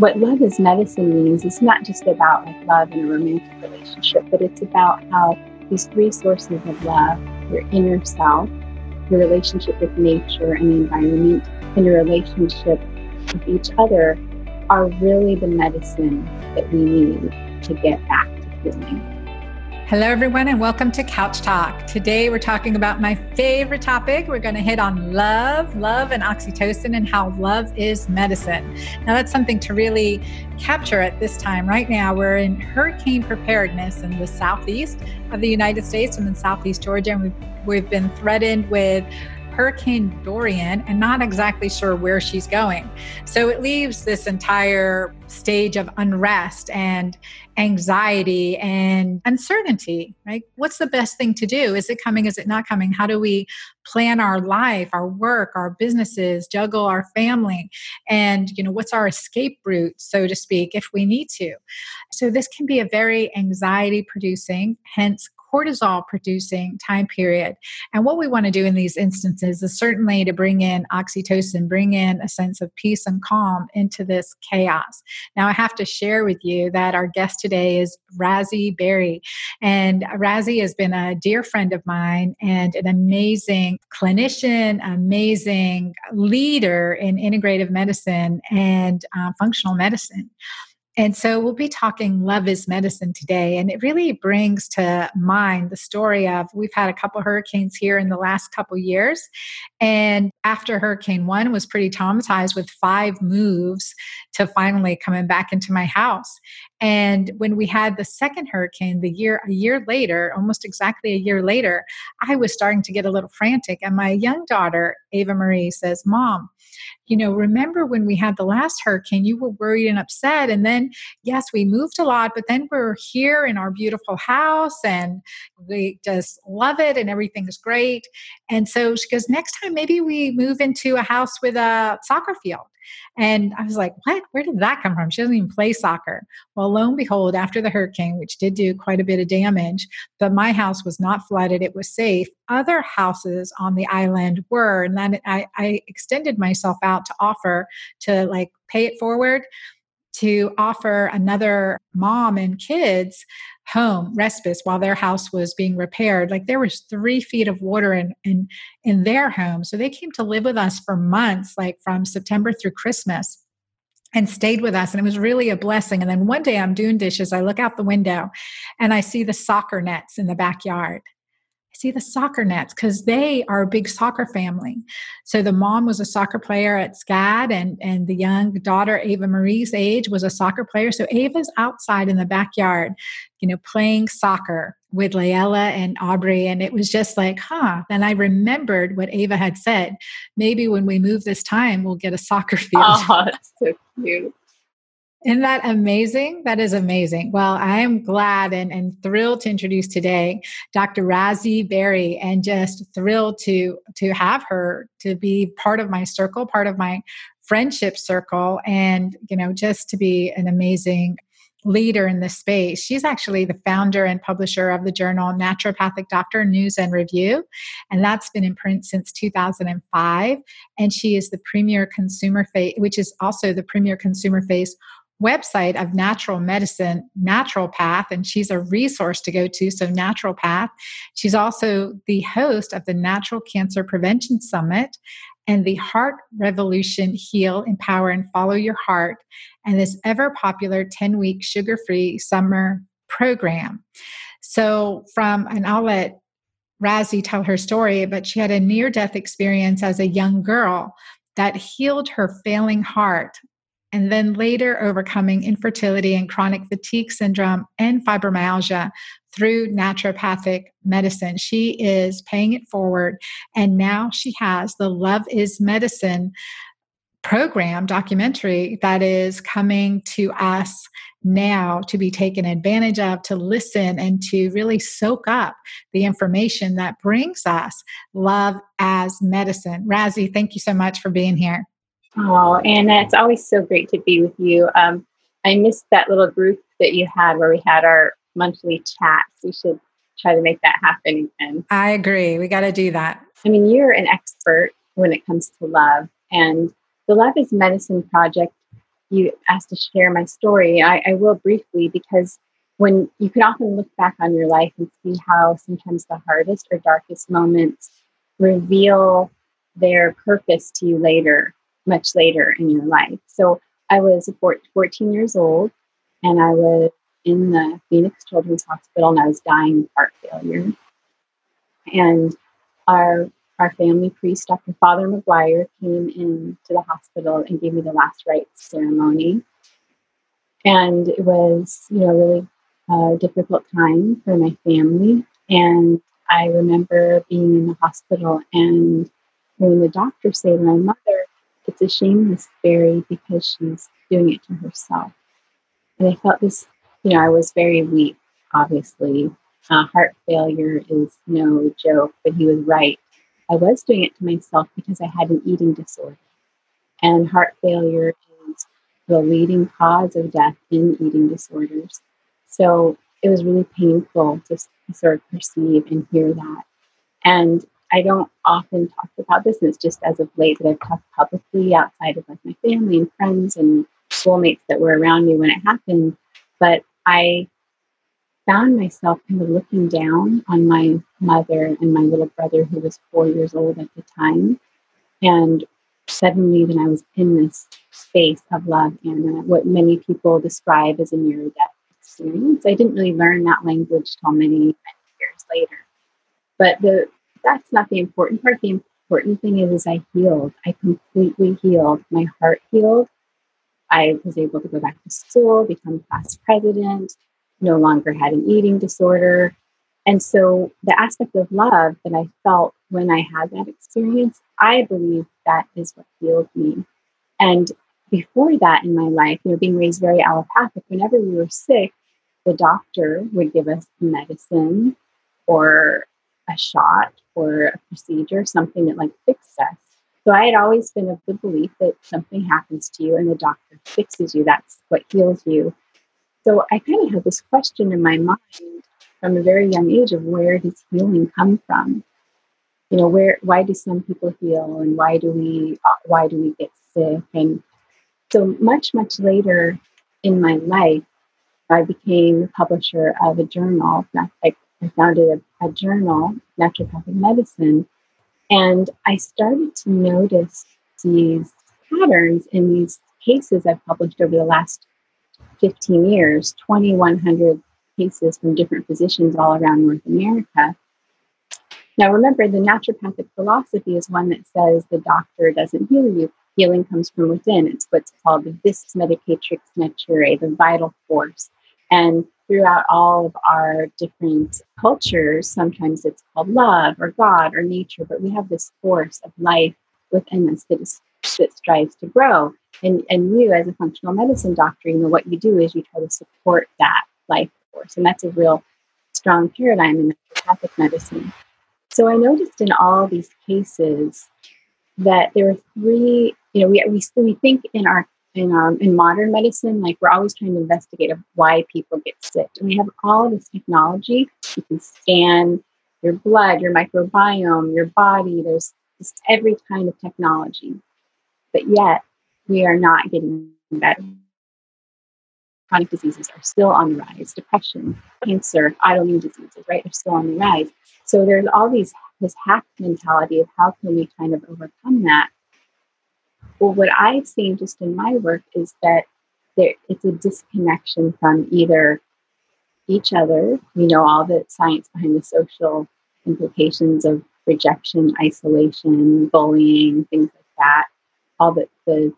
what love is medicine means is not just about like love in a romantic relationship, but it's about how these three sources of love your inner self, your relationship with nature and the environment, and your relationship with each other are really the medicine that we need to get back to healing. Hello, everyone, and welcome to Couch Talk. Today, we're talking about my favorite topic. We're going to hit on love, love, and oxytocin, and how love is medicine. Now, that's something to really capture at this time. Right now, we're in hurricane preparedness in the southeast of the United States. I'm in southeast Georgia, and we've, we've been threatened with Hurricane Dorian and not exactly sure where she's going. So it leaves this entire stage of unrest and anxiety and uncertainty, right? What's the best thing to do? Is it coming? Is it not coming? How do we plan our life, our work, our businesses, juggle our family? And, you know, what's our escape route, so to speak, if we need to? So this can be a very anxiety producing, hence cortisol producing time period. And what we want to do in these instances is certainly to bring in oxytocin, bring in a sense of peace and calm into this chaos. Now, I have to share with you that our guest today is Razi Berry. And Razi has been a dear friend of mine and an amazing clinician, amazing leader in integrative medicine and uh, functional medicine. And so we'll be talking love is medicine today. And it really brings to mind the story of we've had a couple hurricanes here in the last couple years. And after Hurricane One was pretty traumatized with five moves to finally coming back into my house. And when we had the second hurricane, the year a year later, almost exactly a year later, I was starting to get a little frantic. And my young daughter, Ava Marie, says, Mom, you know, remember when we had the last hurricane, you were worried and upset. And then, yes, we moved a lot, but then we're here in our beautiful house and we just love it and everything's great. And so she goes, next time, maybe we move into a house with a soccer field. And I was like, what? Where did that come from? She doesn't even play soccer. Well, lo and behold, after the hurricane, which did do quite a bit of damage, but my house was not flooded, it was safe. Other houses on the island were. And then I, I extended myself out to offer to like pay it forward to offer another mom and kids home respite while their house was being repaired. Like there was three feet of water in, in in their home. So they came to live with us for months like from september through christmas and stayed with us and it was really a blessing. And then one day i'm doing dishes i look out the window and i see the soccer nets in the backyard see the soccer nets because they are a big soccer family. So the mom was a soccer player at SCAD, and, and the young daughter, Ava Marie's age, was a soccer player. So Ava's outside in the backyard, you know, playing soccer with Layla and Aubrey. And it was just like, huh. And I remembered what Ava had said. Maybe when we move this time, we'll get a soccer field. Oh, that's so cute. Isn't that amazing? That is amazing. Well, I am glad and, and thrilled to introduce today Dr. Razi Berry and just thrilled to to have her to be part of my circle, part of my friendship circle, and you know, just to be an amazing leader in this space. She's actually the founder and publisher of the journal Naturopathic Doctor News and Review, and that's been in print since 2005. And she is the premier consumer face, which is also the premier consumer face website of natural medicine, Natural Path, and she's a resource to go to. So, Natural Path. She's also the host of the Natural Cancer Prevention Summit and the Heart Revolution Heal, Empower, and Follow Your Heart, and this ever popular 10 week sugar free summer program. So, from, and I'll let Razi tell her story, but she had a near death experience as a young girl that healed her failing heart and then later overcoming infertility and chronic fatigue syndrome and fibromyalgia through naturopathic medicine. She is paying it forward, and now she has the Love is Medicine program documentary that is coming to us now to be taken advantage of, to listen and to really soak up the information that brings us love as medicine. Razi, thank you so much for being here. Oh, Anna, it's always so great to be with you. Um, I missed that little group that you had where we had our monthly chats. We should try to make that happen again. I agree. We got to do that. I mean, you're an expert when it comes to love, and the Love is Medicine project you asked to share my story, I, I will briefly because when you can often look back on your life and see how sometimes the hardest or darkest moments reveal their purpose to you later, much later in your life. So I was 14 years old and I was in the Phoenix Children's Hospital and I was dying of heart failure. And our our family priest, Dr. Father McGuire, came into the hospital and gave me the last rites ceremony. And it was, you know, really a difficult time for my family. And I remember being in the hospital and hearing the doctor say to my mother, It's a shame Miss Berry because she's doing it to herself. And I felt this, you know, I was very weak, obviously. Uh, heart failure is no joke, but he was right. I was doing it to myself because I had an eating disorder. And heart failure is the leading cause of death in eating disorders. So it was really painful to sort of perceive and hear that. And I don't often talk about this, and it's just as of late that I've talked publicly outside of like my family and friends and schoolmates that were around me when it happened. But I found myself kind of looking down on my mother and my little brother, who was four years old at the time. And suddenly, then I was in this space of love and uh, what many people describe as a near death experience. I didn't really learn that language till many, many years later. But the that's not the important part. The important thing is, is I healed. I completely healed. My heart healed. I was able to go back to school, become class president, no longer had an eating disorder. And so the aspect of love that I felt when I had that experience, I believe that is what healed me. And before that in my life, you know, being raised very allopathic, whenever we were sick, the doctor would give us medicine or a shot or a procedure, something that like fixed us. So I had always been of the belief that something happens to you and the doctor fixes you. That's what heals you. So I kind of had this question in my mind from a very young age of where does healing come from? You know, where why do some people heal and why do we uh, why do we get sick? And so much much later in my life, I became the publisher of a journal. I, I founded a, a journal, Naturopathic Medicine, and I started to notice these patterns in these cases I've published over the last 15 years, 2,100 cases from different physicians all around North America. Now, remember, the naturopathic philosophy is one that says the doctor doesn't heal you. Healing comes from within. It's what's called the vis medicatrix naturae, the vital force. And throughout all of our different cultures, sometimes it's called love or God or nature, but we have this force of life within us that, is, that strives to grow. And, and you, as a functional medicine doctor, you know, what you do is you try to support that life force. And that's a real strong paradigm in naturopathic medicine. So I noticed in all these cases that there were three, you know, we, we, we think in our in um, in modern medicine, like we're always trying to investigate why people get sick. And we have all this technology. You can scan your blood, your microbiome, your body. There's just every kind of technology. But yet we are not getting better. Chronic diseases are still on the rise. Depression, cancer, autoimmune diseases, right? They're still on the rise. So there's all these this hack mentality of how can we kind of overcome that well, what I've seen just in my work is that there it's a disconnection from either each other. We know all the science behind the social implications of rejection, isolation, bullying, things like that. All the, the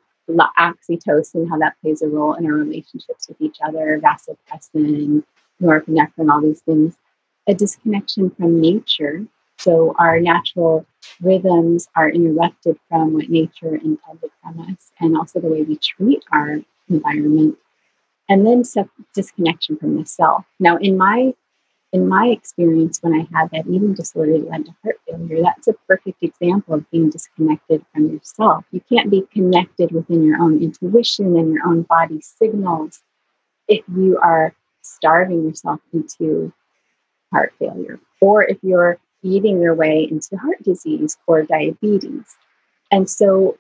oxytocin, how that plays a role in our relationships with each other, vasopressin, norepinephrine, all these things. A disconnection from nature so our natural rhythms are interrupted from what nature intended from us, and also the way we treat our environment, and then disconnection from the self. Now, in my in my experience, when I had that eating disorder that led to heart failure, that's a perfect example of being disconnected from yourself. You can't be connected within your own intuition and your own body signals if you are starving yourself into heart failure, or if you're eating your way into heart disease or diabetes. And so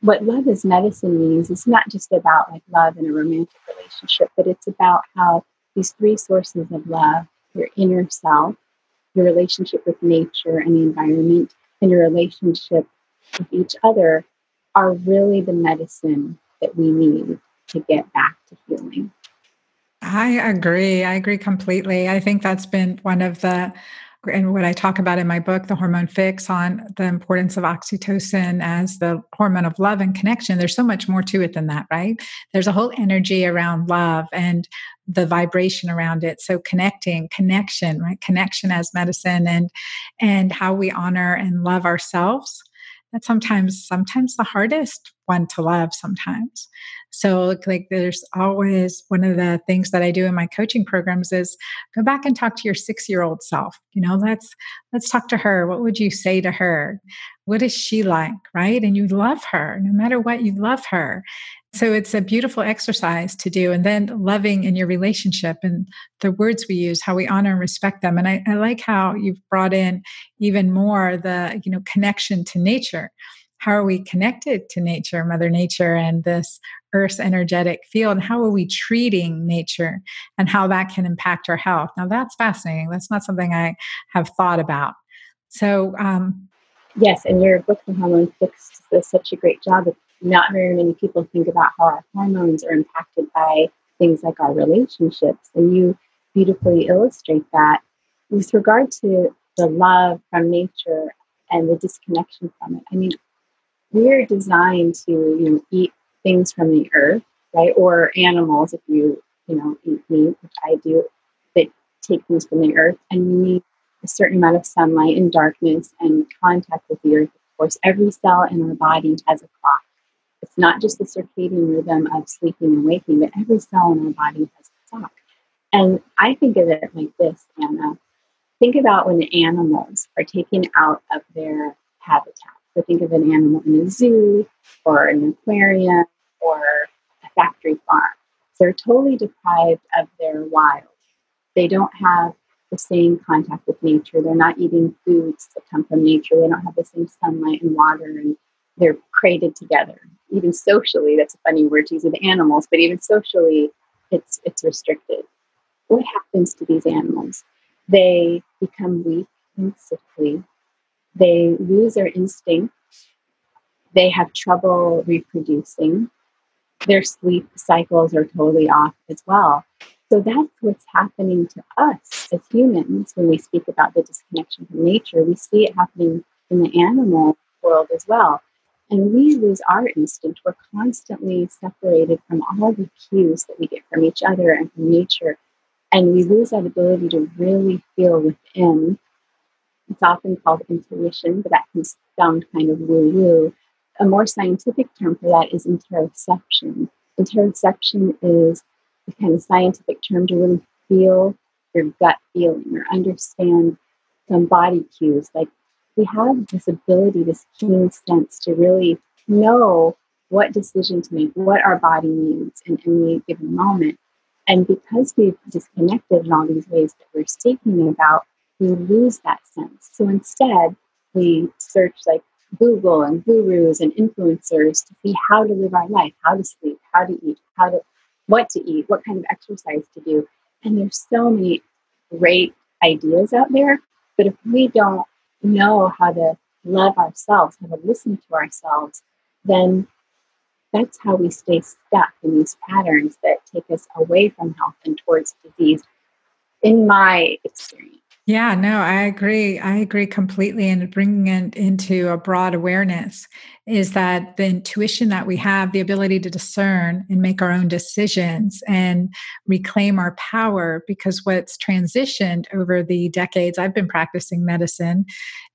what love is medicine means is not just about like love in a romantic relationship, but it's about how these three sources of love your inner self, your relationship with nature and the environment, and your relationship with each other are really the medicine that we need to get back to healing. I agree. I agree completely. I think that's been one of the and what I talk about in my book, The Hormone Fix, on the importance of oxytocin as the hormone of love and connection. There's so much more to it than that, right? There's a whole energy around love and the vibration around it. So connecting, connection, right? Connection as medicine and and how we honor and love ourselves. That's sometimes sometimes the hardest one to love sometimes. So, like, there's always one of the things that I do in my coaching programs is go back and talk to your six year old self. You know, let's let's talk to her. What would you say to her? What is she like, right? And you love her, no matter what, you love her. So it's a beautiful exercise to do. And then loving in your relationship and the words we use, how we honor and respect them. And I, I like how you've brought in even more the, you know, connection to nature how are we connected to nature, Mother Nature, and this Earth's energetic field? How are we treating nature and how that can impact our health? Now, that's fascinating. That's not something I have thought about. So, um, yes, and your book, The Hormone Fix, does such a great job. Of not very many people think about how our hormones are impacted by things like our relationships. And you beautifully illustrate that with regard to the love from nature and the disconnection from it. I mean, we're designed to you know eat things from the earth right or animals if you you know eat meat which i do that take things from the earth and you need a certain amount of sunlight and darkness and contact with the earth of course every cell in our body has a clock it's not just the circadian rhythm of sleeping and waking but every cell in our body has a clock and i think of it like this anna think about when animals are taken out of their habitat so think of an animal in a zoo or an aquarium or a factory farm. They're totally deprived of their wild. They don't have the same contact with nature. They're not eating foods that come from nature. They don't have the same sunlight and water, and they're crated together. Even socially, that's a funny word to use with animals, but even socially, it's it's restricted. What happens to these animals? They become weak and sickly they lose their instinct. They have trouble reproducing. Their sleep cycles are totally off as well. So that's what's happening to us as humans when we speak about the disconnection from nature. We see it happening in the animal world as well. And we lose our instinct. We're constantly separated from all the cues that we get from each other and from nature. And we lose that ability to really feel within it's often called intuition, but that can sound kind of woo woo. A more scientific term for that is interoception. Interoception is the kind of scientific term to really feel your gut feeling or understand some body cues. Like we have this ability, this keen sense to really know what decision to make, what our body needs in any given moment. And because we've disconnected in all these ways that we're speaking about, we lose that sense. So instead, we search like Google and gurus and influencers to see how to live our life, how to sleep, how to eat, how to what to eat, what kind of exercise to do. And there's so many great ideas out there. But if we don't know how to love ourselves, how to listen to ourselves, then that's how we stay stuck in these patterns that take us away from health and towards disease, in my experience. Yeah, no, I agree. I agree completely. And bringing it into a broad awareness is that the intuition that we have, the ability to discern and make our own decisions and reclaim our power. Because what's transitioned over the decades, I've been practicing medicine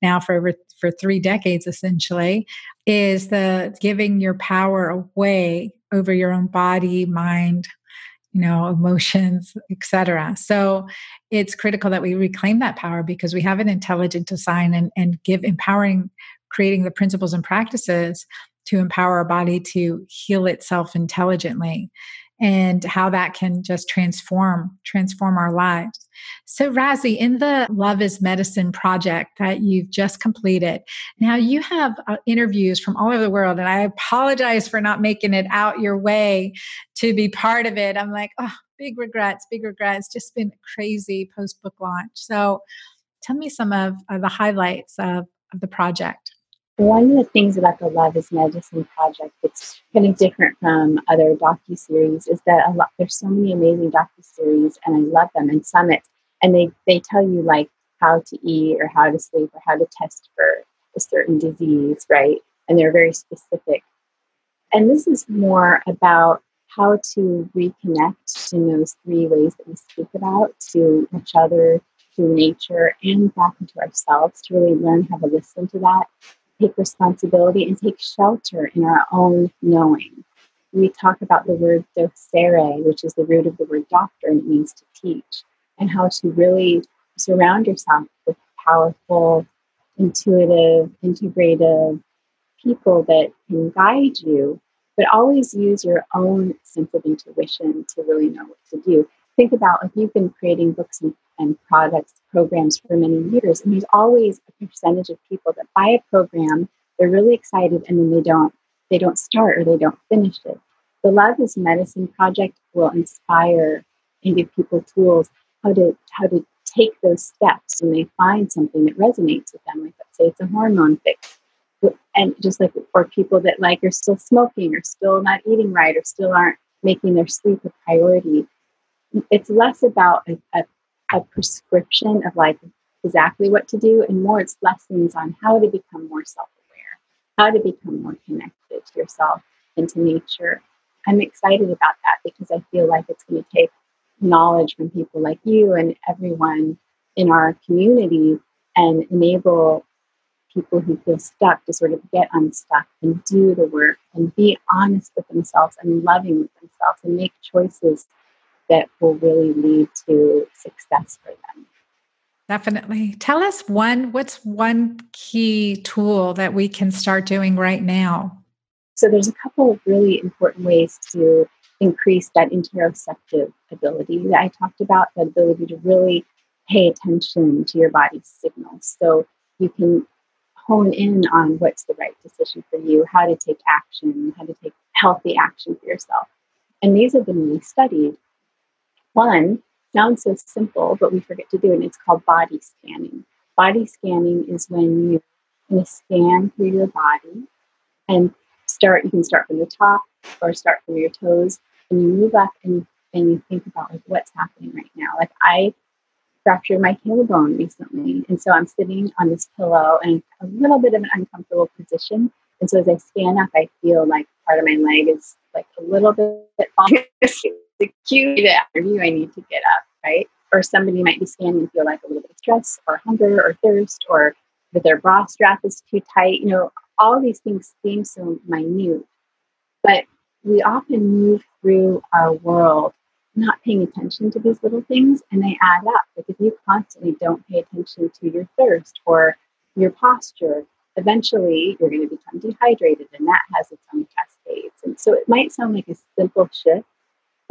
now for over for three decades essentially, is the giving your power away over your own body, mind, you know emotions etc so it's critical that we reclaim that power because we have an intelligent design and, and give empowering creating the principles and practices to empower our body to heal itself intelligently and how that can just transform transform our lives. So Razi, in the Love is Medicine project that you've just completed, now you have uh, interviews from all over the world and I apologize for not making it out your way to be part of it. I'm like, oh, big regrets, big regrets. Just been crazy post book launch. So tell me some of, of the highlights of, of the project. One of the things about the Love is Medicine project that's kind of different from other docu series is that a lot there's so many amazing docu series, and I love them and summits, and they they tell you like how to eat or how to sleep or how to test for a certain disease, right? And they're very specific. And this is more about how to reconnect in those three ways that we speak about to each other, to nature, and back into ourselves to really learn how to listen to that take responsibility and take shelter in our own knowing. We talk about the word docere, which is the root of the word doctor, and it means to teach, and how to really surround yourself with powerful, intuitive, integrative people that can guide you, but always use your own sense of intuition to really know what to do. Think about if you've been creating books and and products, programs for many years. And there's always a percentage of people that buy a program, they're really excited, and then they don't they don't start or they don't finish it. The Love is Medicine project will inspire and give people tools how to how to take those steps when they find something that resonates with them. Like let's say it's a hormone fix. And just like or people that like are still smoking or still not eating right or still aren't making their sleep a priority. It's less about a, a a prescription of like exactly what to do, and more it's lessons on how to become more self aware, how to become more connected to yourself and to nature. I'm excited about that because I feel like it's going to take knowledge from people like you and everyone in our community and enable people who feel stuck to sort of get unstuck and do the work and be honest with themselves and loving with themselves and make choices that will really lead to success for them. Definitely. Tell us one, what's one key tool that we can start doing right now? So there's a couple of really important ways to increase that interoceptive ability that I talked about, that ability to really pay attention to your body's signals. So you can hone in on what's the right decision for you, how to take action, how to take healthy action for yourself. And these have been really studied one sounds so simple, but we forget to do it. And it's called body scanning. Body scanning is when you kind of scan through your body and start. You can start from the top or start from your toes, and you move up and you, and you think about like what's happening right now. Like I fractured my tailbone recently, and so I'm sitting on this pillow in a little bit of an uncomfortable position. And so as I stand up, I feel like part of my leg is like a little bit the cue to interview, I need to get up, right? Or somebody might be standing and feel like a little bit of stress or hunger or thirst or that their bra strap is too tight. You know, all these things seem so minute, but we often move through our world not paying attention to these little things and they add up. Like if you constantly don't pay attention to your thirst or your posture, eventually you're going to become dehydrated and that has its own cascades. And so it might sound like a simple shift,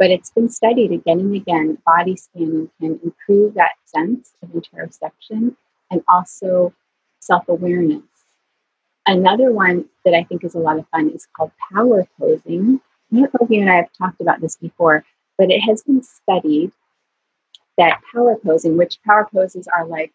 but it's been studied again and again. Body scanning can improve that sense of interoception and also self awareness. Another one that I think is a lot of fun is called power posing. I don't know if you and I have talked about this before, but it has been studied that power posing, which power poses are like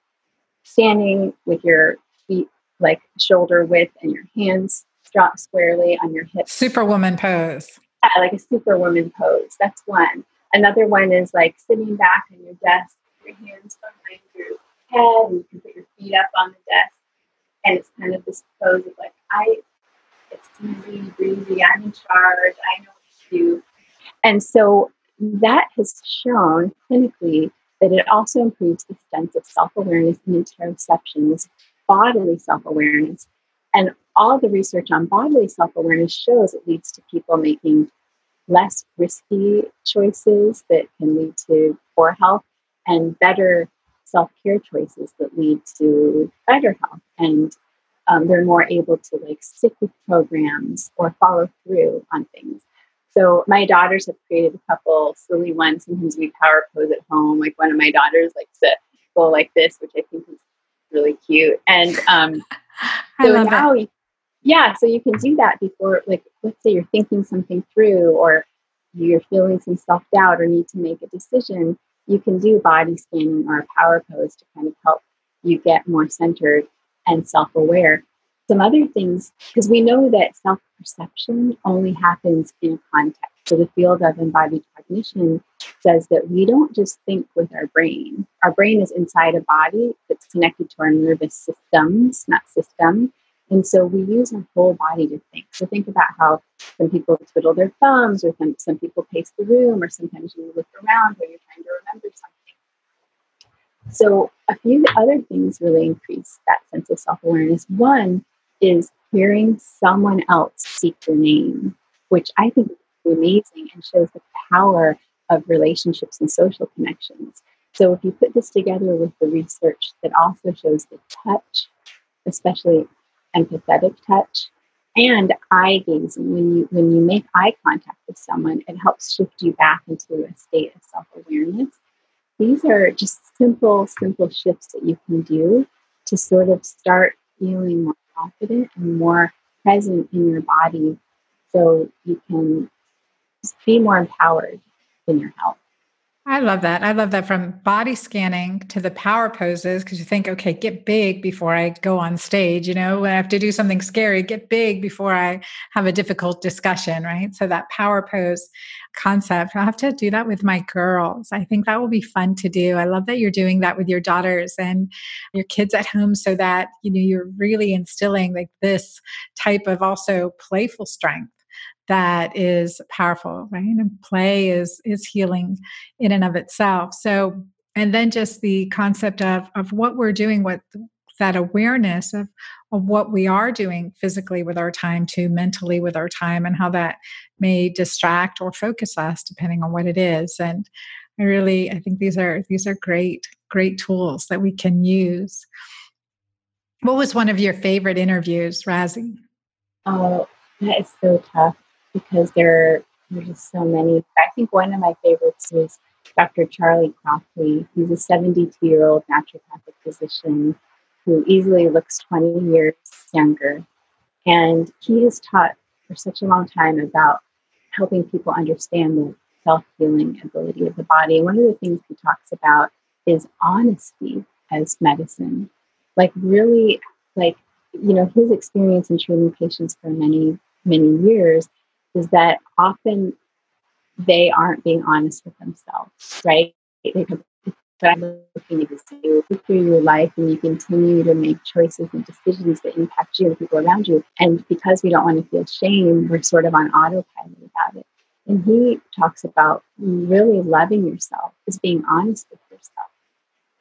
standing with your feet like shoulder width and your hands dropped squarely on your hips. Superwoman pose yeah, like a superwoman pose. That's one. Another one is like sitting back on your desk, your hands behind your head, and you can put your feet up on the desk. And it's kind of this pose of like, I, it's easy, breezy, I'm in charge, I know what to do. And so that has shown clinically that it also improves the sense of self awareness and interoception, this bodily self awareness. And all the research on bodily self awareness shows it leads to people making less risky choices that can lead to poor health and better self care choices that lead to better health. And um, they're more able to like stick with programs or follow through on things. So my daughters have created a couple silly ones. Sometimes we power pose at home. Like one of my daughters likes to go like this, which I think is really cute. And um, so now, it. yeah, so you can do that before, like, let's say you're thinking something through, or you're feeling some self doubt, or need to make a decision. You can do body scanning or a power pose to kind of help you get more centered and self aware some other things, because we know that self perception only happens in context. So the field of embodied cognition says that we don't just think with our brain. Our brain is inside a body that's connected to our nervous systems, not system. And so we use our whole body to think. So think about how some people twiddle their thumbs, or some, some people pace the room, or sometimes you look around when you're trying to remember something. So a few other things really increase that sense of self awareness. One is hearing someone else speak your name, which I think is amazing and shows the power of relationships and social connections. So if you put this together with the research that also shows the touch, especially empathetic touch, and eye gazing, when you when you make eye contact with someone, it helps shift you back into a state of self-awareness. These are just simple, simple shifts that you can do to sort of start feeling more confident and more present in your body so you can be more empowered in your health. I love that. I love that from body scanning to the power poses because you think, okay, get big before I go on stage. You know, when I have to do something scary, get big before I have a difficult discussion, right? So that power pose concept, I'll have to do that with my girls. I think that will be fun to do. I love that you're doing that with your daughters and your kids at home so that, you know, you're really instilling like this type of also playful strength that is powerful right? And play is is healing in and of itself. So and then just the concept of of what we're doing what that awareness of, of what we are doing physically with our time to mentally with our time and how that may distract or focus us depending on what it is. And i really i think these are these are great great tools that we can use. What was one of your favorite interviews razi oh that is so tough because there, are just so many. I think one of my favorites is Dr. Charlie Crofley. He's a 72 year old naturopathic physician who easily looks 20 years younger. And he has taught for such a long time about helping people understand the self healing ability of the body. And one of the things he talks about is honesty as medicine. Like, really, like, you know, his experience in treating patients for many, many years is that often they aren't being honest with themselves, right? But I'm looking to you through your life and you continue to make choices and decisions that impact you and people around you. And because we don't want to feel shame, we're sort of on autopilot about it. And he talks about really loving yourself is being honest with yourself.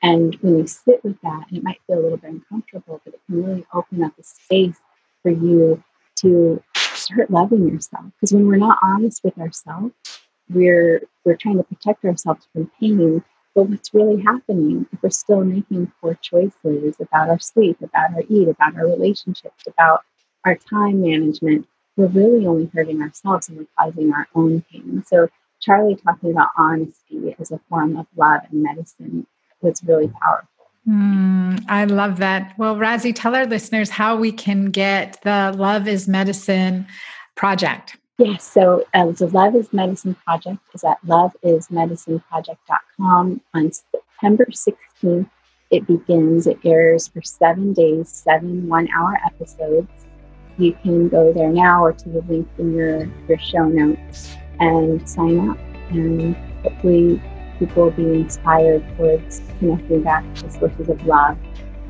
And when you sit with that, and it might feel a little bit uncomfortable, but it can really open up a space for you to start loving yourself. Because when we're not honest with ourselves, we're we're trying to protect ourselves from pain. But what's really happening if we're still making poor choices about our sleep, about our eat, about our relationships, about our time management, we're really only hurting ourselves and we're causing our own pain. So Charlie talking about honesty as a form of love and medicine was really powerful. Mm, I love that. Well, Razi, tell our listeners how we can get the Love is Medicine project. Yes, so um, the Love is Medicine project is at loveismedicineproject.com on September 16th. It begins, it airs for seven days, seven one hour episodes. You can go there now or to the link in your, your show notes and sign up. And hopefully, people will be inspired towards connecting back to sources of love.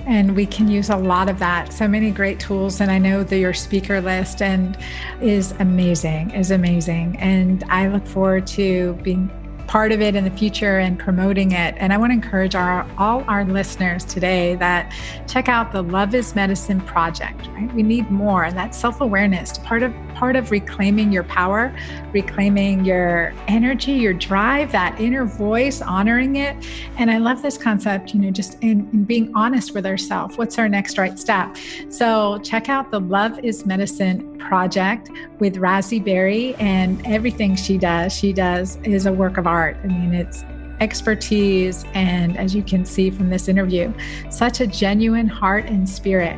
And we can use a lot of that. So many great tools. And I know that your speaker list and is amazing, is amazing. And I look forward to being part of it in the future and promoting it. And I want to encourage our all our listeners today that check out the Love is Medicine project, right? We need more and that self-awareness, part of part of reclaiming your power, reclaiming your energy, your drive, that inner voice, honoring it. And I love this concept, you know, just in, in being honest with ourselves. What's our next right step? So check out the Love is Medicine project with Razi Berry and everything she does. She does is a work of art. I mean, it's expertise and as you can see from this interview, such a genuine heart and spirit.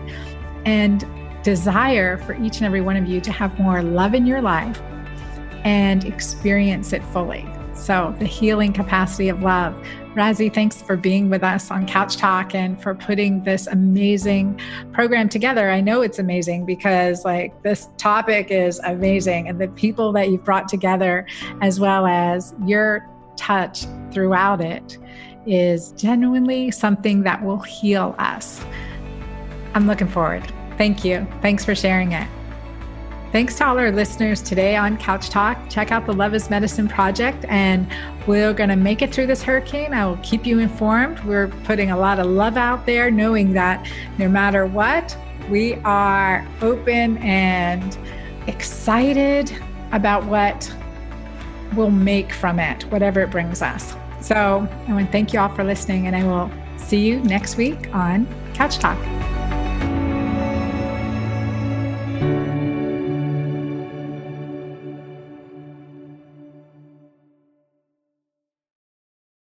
And desire for each and every one of you to have more love in your life and experience it fully. So, the healing capacity of love. Razi, thanks for being with us on Couch Talk and for putting this amazing program together. I know it's amazing because, like, this topic is amazing, and the people that you've brought together, as well as your touch throughout it, is genuinely something that will heal us. I'm looking forward. Thank you. Thanks for sharing it. Thanks to all our listeners today on Couch Talk. Check out the Love is Medicine project, and we're going to make it through this hurricane. I will keep you informed. We're putting a lot of love out there, knowing that no matter what, we are open and excited about what we'll make from it, whatever it brings us. So I want to thank you all for listening, and I will see you next week on Couch Talk.